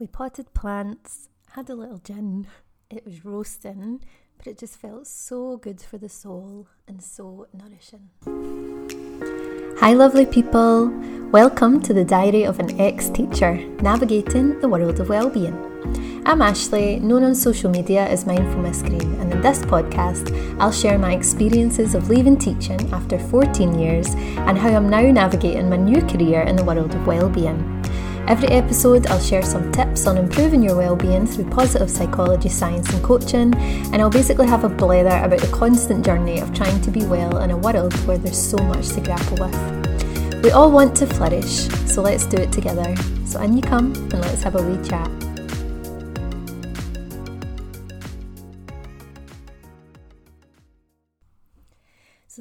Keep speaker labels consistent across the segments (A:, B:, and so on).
A: We potted plants, had a little gin. It was roasting, but it just felt so good for the soul and so nourishing. Hi, lovely people. Welcome to the Diary of an Ex Teacher, navigating the world of well-being. I'm Ashley, known on social media as Mindful Miss Green, and in this podcast, I'll share my experiences of leaving teaching after 14 years and how I'm now navigating my new career in the world of well-being. Every episode, I'll share some tips on improving your well-being through positive psychology, science, and coaching, and I'll basically have a blather about the constant journey of trying to be well in a world where there's so much to grapple with. We all want to flourish, so let's do it together. So in you come, and let's have a wee chat.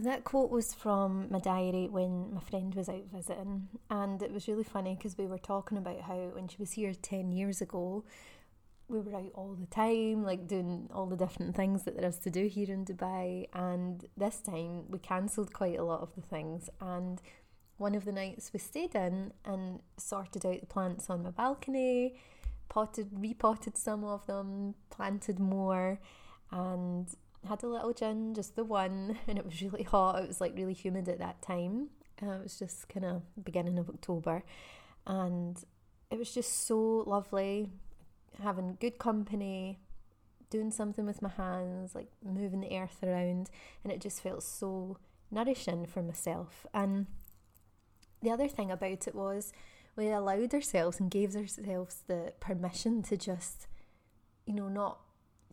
A: That quote was from my diary when my friend was out visiting, and it was really funny because we were talking about how when she was here 10 years ago, we were out all the time, like doing all the different things that there is to do here in Dubai. And this time we cancelled quite a lot of the things. And one of the nights we stayed in and sorted out the plants on my balcony, potted, repotted some of them, planted more, and had a little gin, just the one, and it was really hot. It was like really humid at that time. Uh, it was just kind of beginning of October, and it was just so lovely having good company, doing something with my hands, like moving the earth around, and it just felt so nourishing for myself. And the other thing about it was we allowed ourselves and gave ourselves the permission to just, you know, not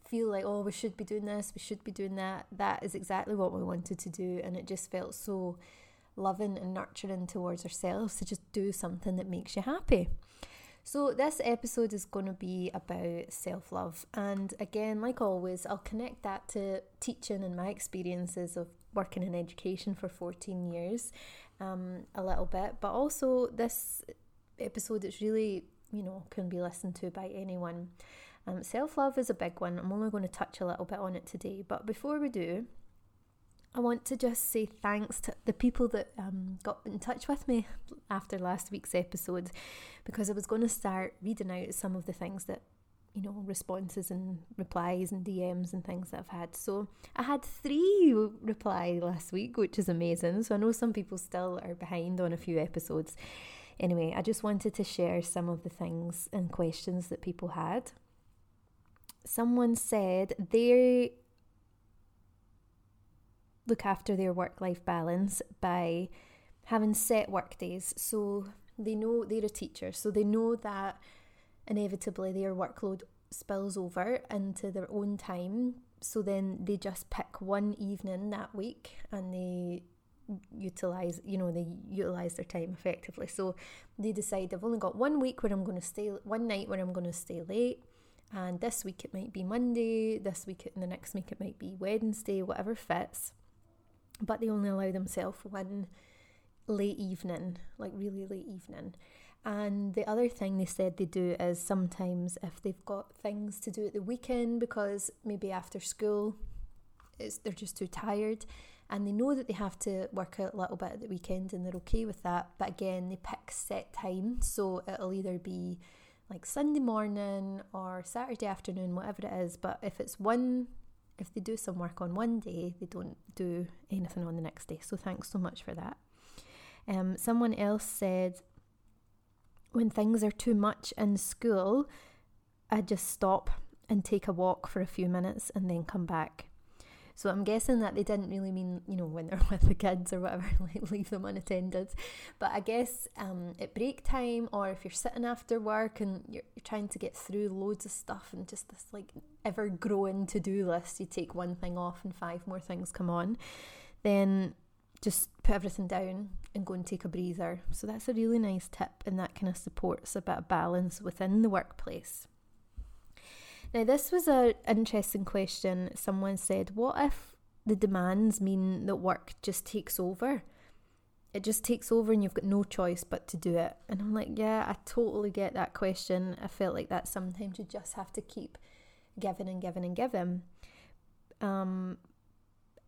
A: feel like, oh, we should be doing this, we should be doing that. That is exactly what we wanted to do. And it just felt so loving and nurturing towards ourselves to just do something that makes you happy. So, this episode is going to be about self love. And again, like always, I'll connect that to teaching and my experiences of working in education for 14 years um, a little bit. But also, this episode is really, you know, can be listened to by anyone. Um, Self love is a big one. I'm only going to touch a little bit on it today. But before we do, I want to just say thanks to the people that um, got in touch with me after last week's episode because I was going to start reading out some of the things that, you know, responses and replies and DMs and things that I've had. So I had three reply last week, which is amazing. So I know some people still are behind on a few episodes. Anyway, I just wanted to share some of the things and questions that people had someone said they look after their work life balance by having set work days. So they know they're a teacher, so they know that inevitably their workload spills over into their own time. So then they just pick one evening that week and they utilize you know they utilize their time effectively so they decide i've only got one week where i'm going to stay one night where i'm going to stay late and this week it might be Monday, this week and the next week it might be Wednesday, whatever fits. But they only allow themselves one late evening, like really late evening. And the other thing they said they do is sometimes if they've got things to do at the weekend because maybe after school it's they're just too tired and they know that they have to work out a little bit at the weekend and they're okay with that. But again, they pick set time, so it'll either be like Sunday morning or Saturday afternoon, whatever it is. But if it's one, if they do some work on one day, they don't do anything on the next day. So thanks so much for that. Um, someone else said, when things are too much in school, I just stop and take a walk for a few minutes and then come back. So I'm guessing that they didn't really mean, you know, when they're with the kids or whatever, like leave them unattended. But I guess um, at break time or if you're sitting after work and you're, you're trying to get through loads of stuff and just this like ever growing to do list, you take one thing off and five more things come on, then just put everything down and go and take a breather. So that's a really nice tip and that kind of supports a bit of balance within the workplace. Now, this was an interesting question. Someone said, What if the demands mean that work just takes over? It just takes over and you've got no choice but to do it. And I'm like, Yeah, I totally get that question. I felt like that sometimes you just have to keep giving and giving and giving. Um,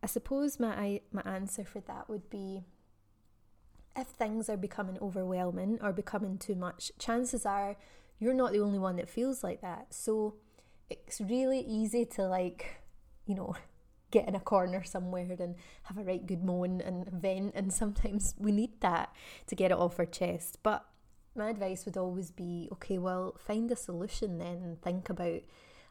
A: I suppose my my answer for that would be if things are becoming overwhelming or becoming too much, chances are you're not the only one that feels like that. So it's really easy to like, you know, get in a corner somewhere and have a right good moan and vent and sometimes we need that to get it off our chest. But my advice would always be okay, well, find a solution then and think about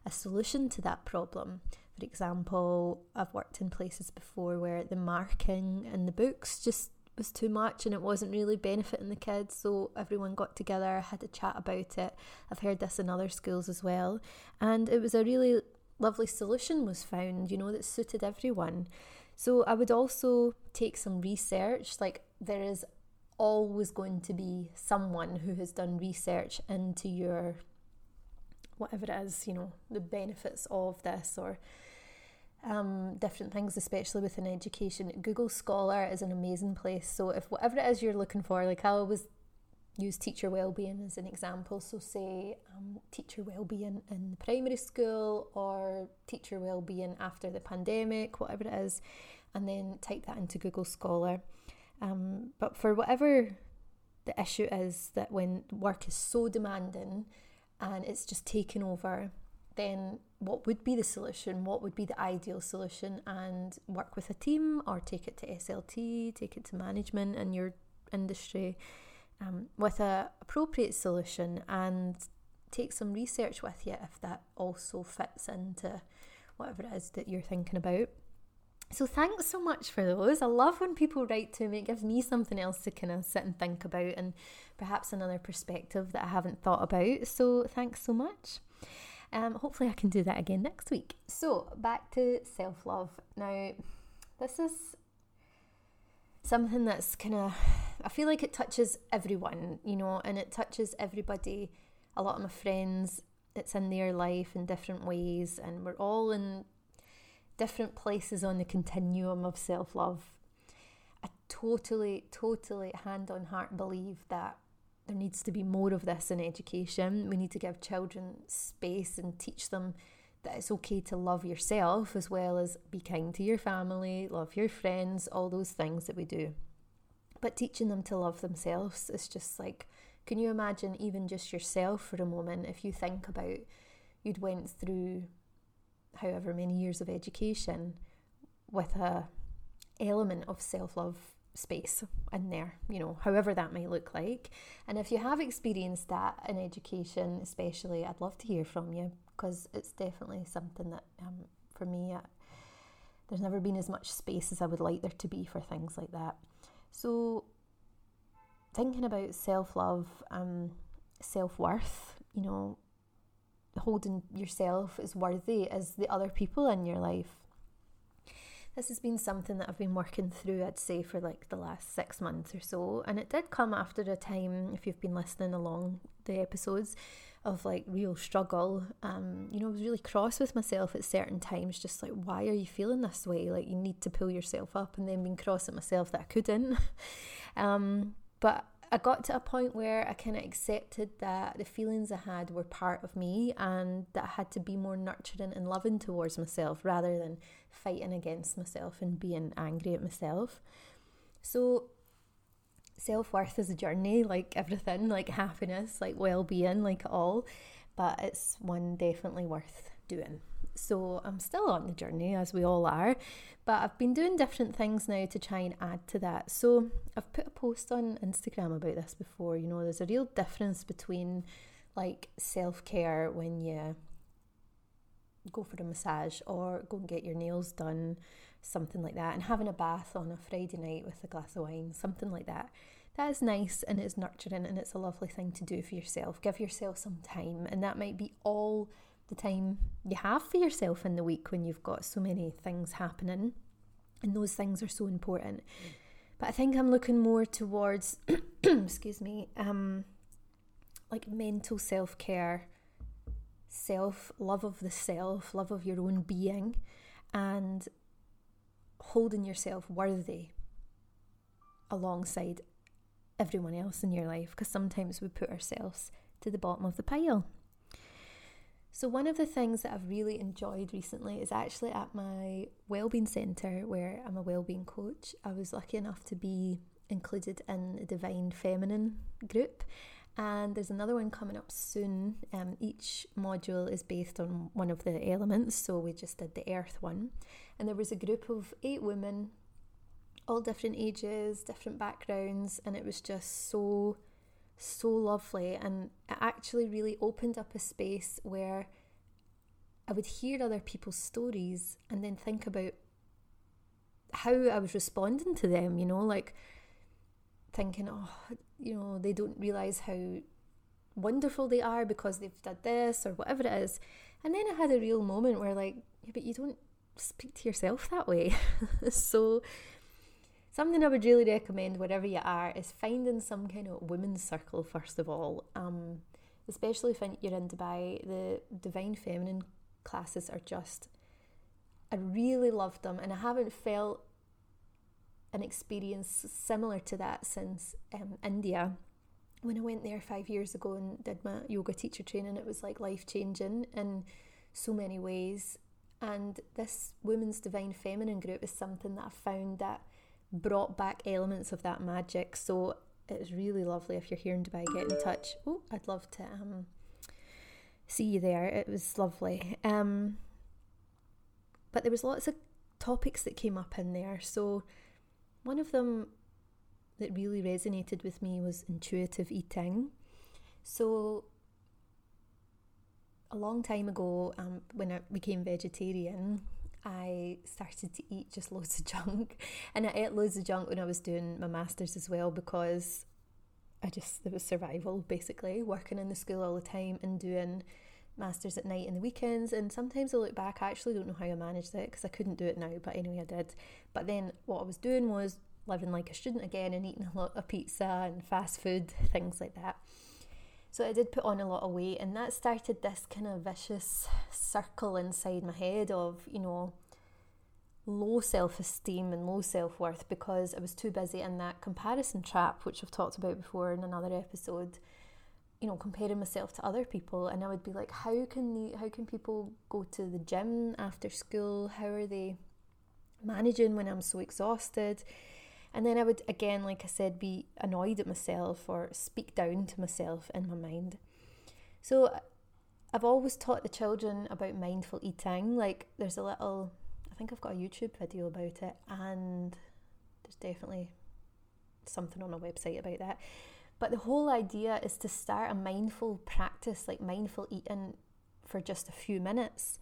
A: a solution to that problem. For example, I've worked in places before where the marking in the books just was too much and it wasn't really benefiting the kids, so everyone got together, had a chat about it. I've heard this in other schools as well, and it was a really lovely solution was found, you know, that suited everyone. So I would also take some research, like there is always going to be someone who has done research into your whatever it is, you know, the benefits of this or um, different things, especially within education. Google Scholar is an amazing place. So if whatever it is you're looking for, like I always use teacher well-being as an example. So say um, teacher well-being in primary school or teacher well-being after the pandemic, whatever it is, and then type that into Google Scholar. Um, but for whatever the issue is that when work is so demanding and it's just taken over then what would be the solution? What would be the ideal solution? And work with a team or take it to SLT, take it to management in your industry um, with a appropriate solution and take some research with you if that also fits into whatever it is that you're thinking about. So thanks so much for those. I love when people write to me. It gives me something else to kind of sit and think about and perhaps another perspective that I haven't thought about. So thanks so much. Um, hopefully, I can do that again next week. So, back to self love. Now, this is something that's kind of, I feel like it touches everyone, you know, and it touches everybody. A lot of my friends, it's in their life in different ways, and we're all in different places on the continuum of self love. I totally, totally hand on heart believe that there needs to be more of this in education. We need to give children space and teach them that it's okay to love yourself as well as be kind to your family, love your friends, all those things that we do. But teaching them to love themselves is just like, can you imagine even just yourself for a moment if you think about you'd went through however many years of education with a element of self-love space in there, you know, however that might look like. And if you have experienced that in education, especially, I'd love to hear from you because it's definitely something that, um, for me, uh, there's never been as much space as I would like there to be for things like that. So, thinking about self love, um, self worth, you know, holding yourself as worthy as the other people in your life this has been something that I've been working through, I'd say, for like the last six months or so. And it did come after a time, if you've been listening along the episodes, of like real struggle. Um, you know, I was really cross with myself at certain times, just like, why are you feeling this way? Like, you need to pull yourself up, and then being cross at myself that I couldn't. um, but I got to a point where I kind of accepted that the feelings I had were part of me and that I had to be more nurturing and loving towards myself rather than fighting against myself and being angry at myself. So, self worth is a journey, like everything, like happiness, like well being, like all, but it's one definitely worth doing. So I'm still on the journey, as we all are, but I've been doing different things now to try and add to that. So I've put a post on Instagram about this before. You know, there's a real difference between like self care when you go for a massage or go and get your nails done, something like that, and having a bath on a Friday night with a glass of wine, something like that. That is nice and it's nurturing and it's a lovely thing to do for yourself. Give yourself some time, and that might be all the time you have for yourself in the week when you've got so many things happening. And those things are so important. But I think I'm looking more towards, excuse me, um, like mental self care, self love of the self, love of your own being, and holding yourself worthy alongside everyone else in your life. Because sometimes we put ourselves to the bottom of the pile. So, one of the things that I've really enjoyed recently is actually at my wellbeing centre where I'm a wellbeing coach. I was lucky enough to be included in a Divine Feminine group, and there's another one coming up soon. Um, each module is based on one of the elements, so we just did the earth one. And there was a group of eight women, all different ages, different backgrounds, and it was just so, so lovely. And it actually really opened up a space where I would hear other people's stories and then think about how I was responding to them, you know, like thinking, oh, you know, they don't realize how wonderful they are because they've done this or whatever it is. And then I had a real moment where, like, yeah, but you don't speak to yourself that way. so, something I would really recommend wherever you are is finding some kind of women's circle, first of all. Um, especially if you're in Dubai, the Divine Feminine classes are just, I really love them, and I haven't felt an experience similar to that since um, India. When I went there five years ago and did my yoga teacher training, it was like life changing in so many ways. And this Women's Divine Feminine group is something that I found that brought back elements of that magic. So it's really lovely if you're here in Dubai, get in touch. Oh, I'd love to um, see you there. It was lovely. Um, but there was lots of topics that came up in there. So one of them that really resonated with me was intuitive eating. So, a long time ago, um, when I became vegetarian, I started to eat just loads of junk. And I ate loads of junk when I was doing my master's as well because I just, it was survival basically, working in the school all the time and doing masters at night and the weekends. And sometimes I look back I actually don't know how I managed it because I couldn't do it now but anyway I did. But then what I was doing was living like a student again and eating a lot of pizza and fast food things like that so I did put on a lot of weight and that started this kind of vicious circle inside my head of you know low self-esteem and low self-worth because I was too busy in that comparison trap which I've talked about before in another episode you know comparing myself to other people. And I would be like how can the, how can people go to the gym after school? How are they managing when I'm so exhausted and then I would again like I said be annoyed at myself or speak down to myself in my mind. So I've always taught the children about mindful eating. Like there's a little I think I've got a YouTube video about it and there's definitely something on a website about that. But the whole idea is to start a mindful practice, like mindful eating for just a few minutes.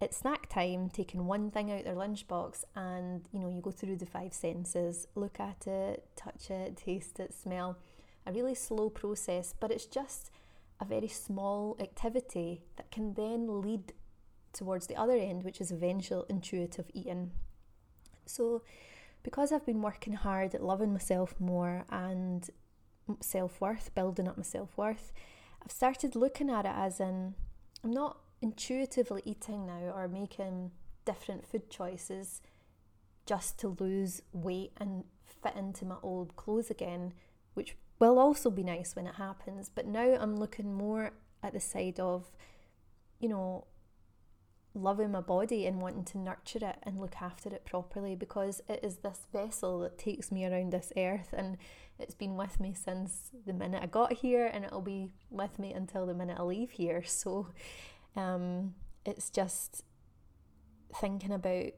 A: It's snack time, taking one thing out their lunchbox, and you know, you go through the five senses look at it, touch it, taste it, smell. A really slow process, but it's just a very small activity that can then lead towards the other end, which is eventual intuitive eating. So, because I've been working hard at loving myself more and self worth, building up my self worth, I've started looking at it as in I'm not intuitively eating now or making different food choices just to lose weight and fit into my old clothes again, which will also be nice when it happens. But now I'm looking more at the side of, you know, loving my body and wanting to nurture it and look after it properly because it is this vessel that takes me around this earth and it's been with me since the minute I got here and it'll be with me until the minute I leave here. So um, it's just thinking about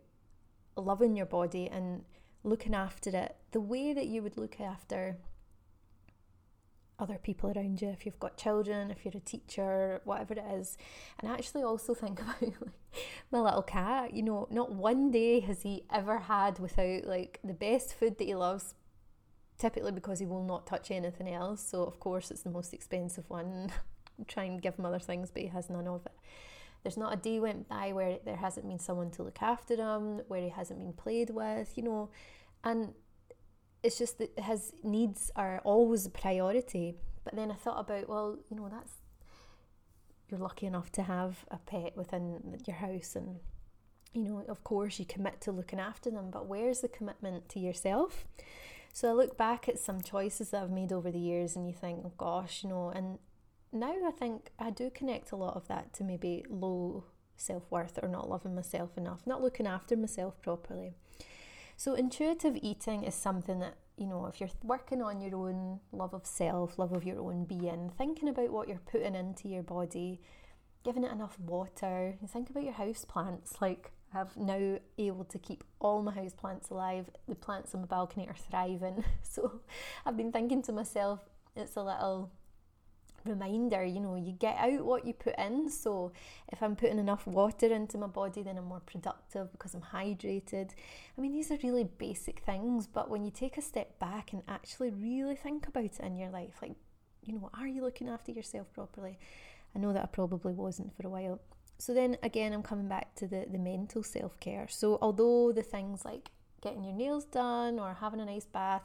A: loving your body and looking after it the way that you would look after other people around you, if you've got children, if you're a teacher, whatever it is. And actually also think about like, my little cat, you know, not one day has he ever had without like the best food that he loves, typically because he will not touch anything else. So of course it's the most expensive one. Try and give him other things, but he has none of it. There's not a day went by where there hasn't been someone to look after him, where he hasn't been played with, you know. And it's just that his needs are always a priority. But then I thought about, well, you know, that's you're lucky enough to have a pet within your house and you know, of course you commit to looking after them, but where's the commitment to yourself? So I look back at some choices that I've made over the years and you think, oh gosh, you know, and now I think I do connect a lot of that to maybe low self worth or not loving myself enough, not looking after myself properly. So, intuitive eating is something that you know, if you're working on your own love of self, love of your own being, thinking about what you're putting into your body, giving it enough water, think about your house plants. Like, I've now able to keep all my house plants alive. The plants on my balcony are thriving. So I've been thinking to myself, it's a little reminder you know you get out what you put in. So if i'm putting enough water into my body then i'm more productive because i'm hydrated. I mean these are really basic things but when you take a step back and actually really think about it in your life like you know are you looking after yourself properly? I know that i probably wasn't for a while. So then again i'm coming back to the the mental self-care. So although the things like getting your nails done or having a nice bath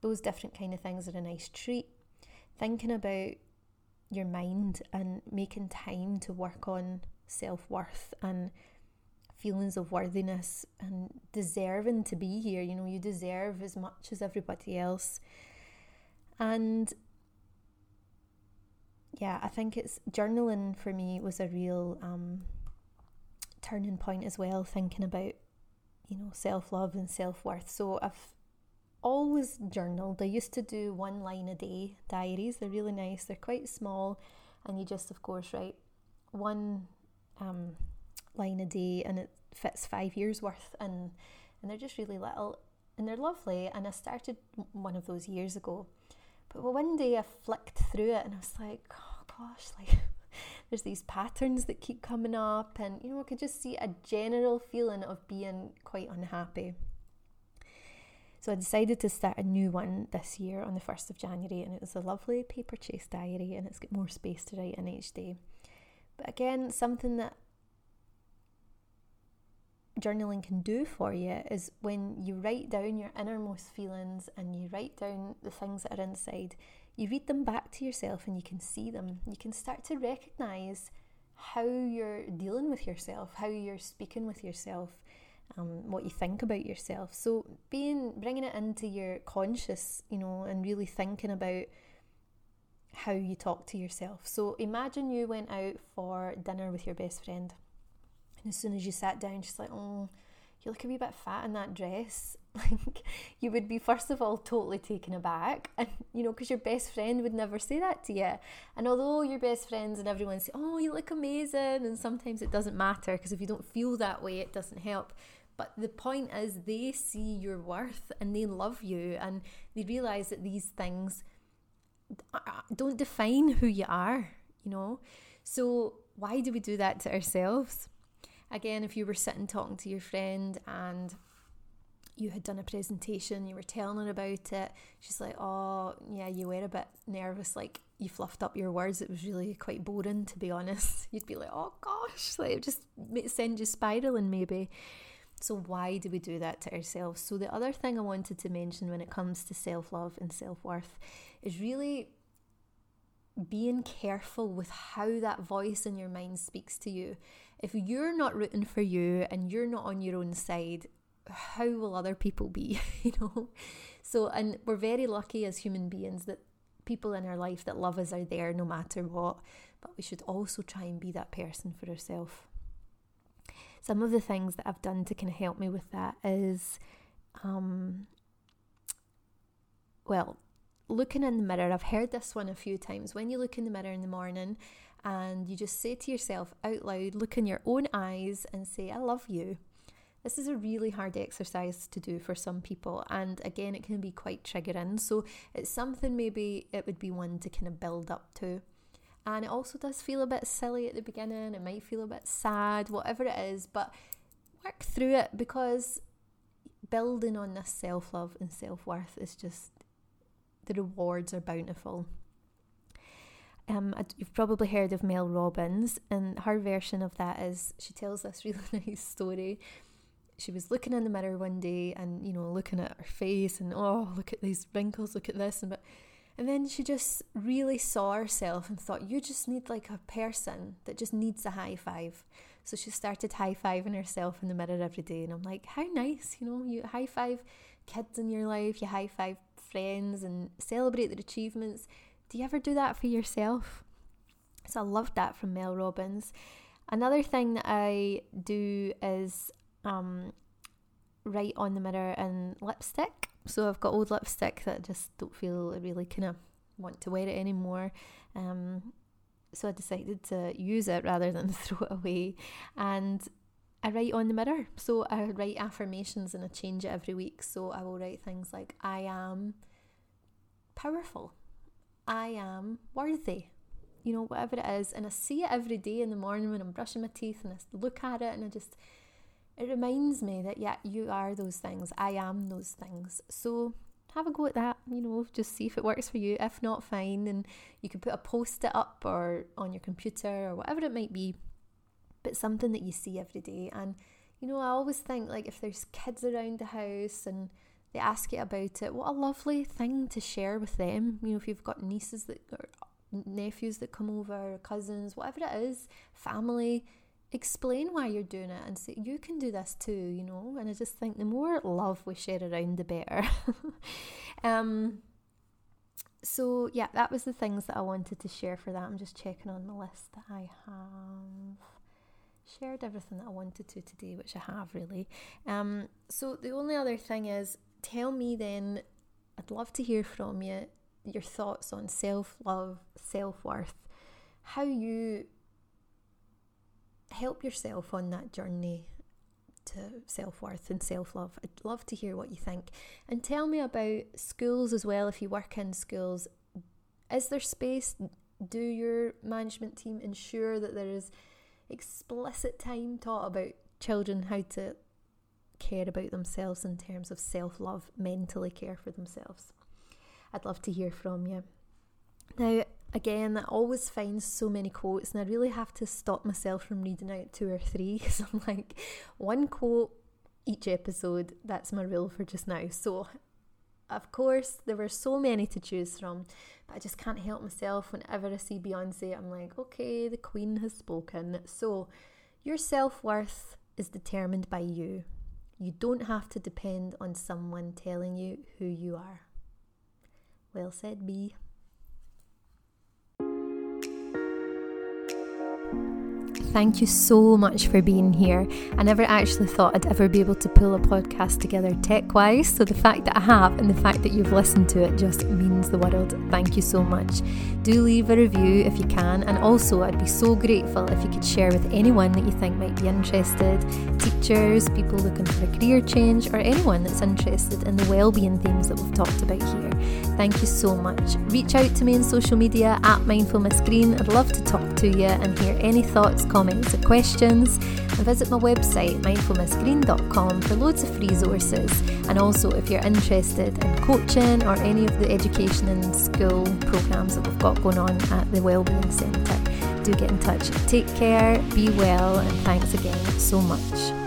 A: those different kind of things are a nice treat. Thinking about your mind and making time to work on self worth and feelings of worthiness and deserving to be here. You know, you deserve as much as everybody else. And yeah, I think it's journaling for me was a real um, turning point as well, thinking about, you know, self love and self worth. So I've always journaled. I used to do one line a day diaries. They're really nice. They're quite small, and you just, of course, write one um, line a day, and it fits five years worth. And and they're just really little, and they're lovely. And I started one of those years ago, but one day I flicked through it, and I was like, oh gosh, like. There's these patterns that keep coming up, and you know, I could just see a general feeling of being quite unhappy. So I decided to start a new one this year on the 1st of January, and it was a lovely Paperchase diary, and it's got more space to write in each day. But again, something that journaling can do for you is when you write down your innermost feelings and you write down the things that are inside, you read them back to yourself and you can see them. You can start to recognize how you're dealing with yourself, how you're speaking with yourself, um, what you think about yourself. So being bringing it into your conscious, you know, and really thinking about how you talk to yourself. So imagine you went out for dinner with your best friend, and as soon as you sat down, she's like, "Oh, you look a wee bit fat in that dress." Like you would be first of all totally taken aback, and you know, because your best friend would never say that to you. And although your best friends and everyone say, "Oh, you look amazing," and sometimes it doesn't matter because if you don't feel that way, it doesn't help. But the point is, they see your worth and they love you and they realize that these things don't define who you are, you know? So, why do we do that to ourselves? Again, if you were sitting talking to your friend and you had done a presentation, you were telling her about it, she's like, Oh, yeah, you were a bit nervous, like you fluffed up your words. It was really quite boring, to be honest. You'd be like, Oh gosh, like it just send you spiraling, maybe. So, why do we do that to ourselves? So, the other thing I wanted to mention when it comes to self love and self worth is really being careful with how that voice in your mind speaks to you. If you're not rooting for you and you're not on your own side, how will other people be? you know? So, and we're very lucky as human beings that people in our life that love us are there no matter what, but we should also try and be that person for ourselves some of the things that I've done to kind of help me with that is, um, well, looking in the mirror. I've heard this one a few times. When you look in the mirror in the morning and you just say to yourself out loud, look in your own eyes and say, I love you. This is a really hard exercise to do for some people, and again, it can be quite triggering. So, it's something maybe it would be one to kind of build up to. And it also does feel a bit silly at the beginning. It might feel a bit sad, whatever it is, but work through it because building on this self love and self worth is just the rewards are bountiful. Um, you've probably heard of Mel Robbins, and her version of that is she tells this really nice story. She was looking in the mirror one day and, you know, looking at her face and, oh, look at these wrinkles, look at this. And, but and then she just really saw herself and thought, you just need like a person that just needs a high five. So she started high fiving herself in the mirror every day. And I'm like, how nice, you know, you high five kids in your life, you high five friends and celebrate their achievements. Do you ever do that for yourself? So I loved that from Mel Robbins. Another thing that I do is um, write on the mirror in lipstick So I've got old lipstick that I just don't feel I really kind of want to wear it anymore. Um, so I decided to use it rather than throw it away. And I write on the mirror. So I write affirmations and I change it every week. So I will write things like, I am powerful. I am worthy. You know, whatever it is. And I see it every day in the morning when I'm brushing my teeth and I look at it and I just, it reminds me that, yeah, you are those things. I am those things. So have a go at that, you know, just see if it works for you. If not, fine. And you can put a post it up or on your computer or whatever it might be but something that you see every day. And, you know, I always think like if there's kids around the house and they ask you about it, what a lovely thing to share with them. You know, if you've got nieces that or nephews that come over, cousins, whatever it is, family, explain why you're doing it and say you can do this too, you know. And I just think the more love we share around, the better. um, so yeah, that was the things that I wanted to share for that. I'm just checking on the list that I have shared everything that I wanted to today, which I have really. Um, so the only other thing is, tell me then. I'd love to hear from you your thoughts on self love, self worth, how you help yourself on that journey to self worth and self love. I'd love to hear what you think. And tell me about schools as well. If you work in schools, is there space? Do your management team ensure that there is explicit time taught about children how to care about themselves in terms of self love, mentally care for themselves. I'd love to hear from you. Now, again, I always find so many quotes, and I really have to stop myself from reading out two or three because I'm like, one quote each episode, that's my rule for just now. So, of course, there were so many to choose from, but I just can't help myself whenever I see Beyonce. I'm like, okay, the Queen has spoken. So, your self worth is determined by you. You don't have to depend on someone telling you who you are. Well said, B. Thank you so much for being here. I never actually thought I'd ever be able to pull a podcast together tech wise, so the fact that I have and the fact that you've listened to it just means the world. Thank you so much. Do leave a review if you can, and also I'd be so grateful if you could share with anyone that you think might be interested teachers, people looking for a career change, or anyone that's interested in the well-being themes that we've talked about here. Thank you so much. Reach out to me on social media at Mindful Miss Green. I'd love to talk to you and hear any thoughts, comments comments or questions. And visit my website mindfulmissgreen.com for loads of resources. And also if you're interested in coaching or any of the education and school programs that we've got going on at the Wellbeing Centre do get in touch. Take care be well and thanks again so much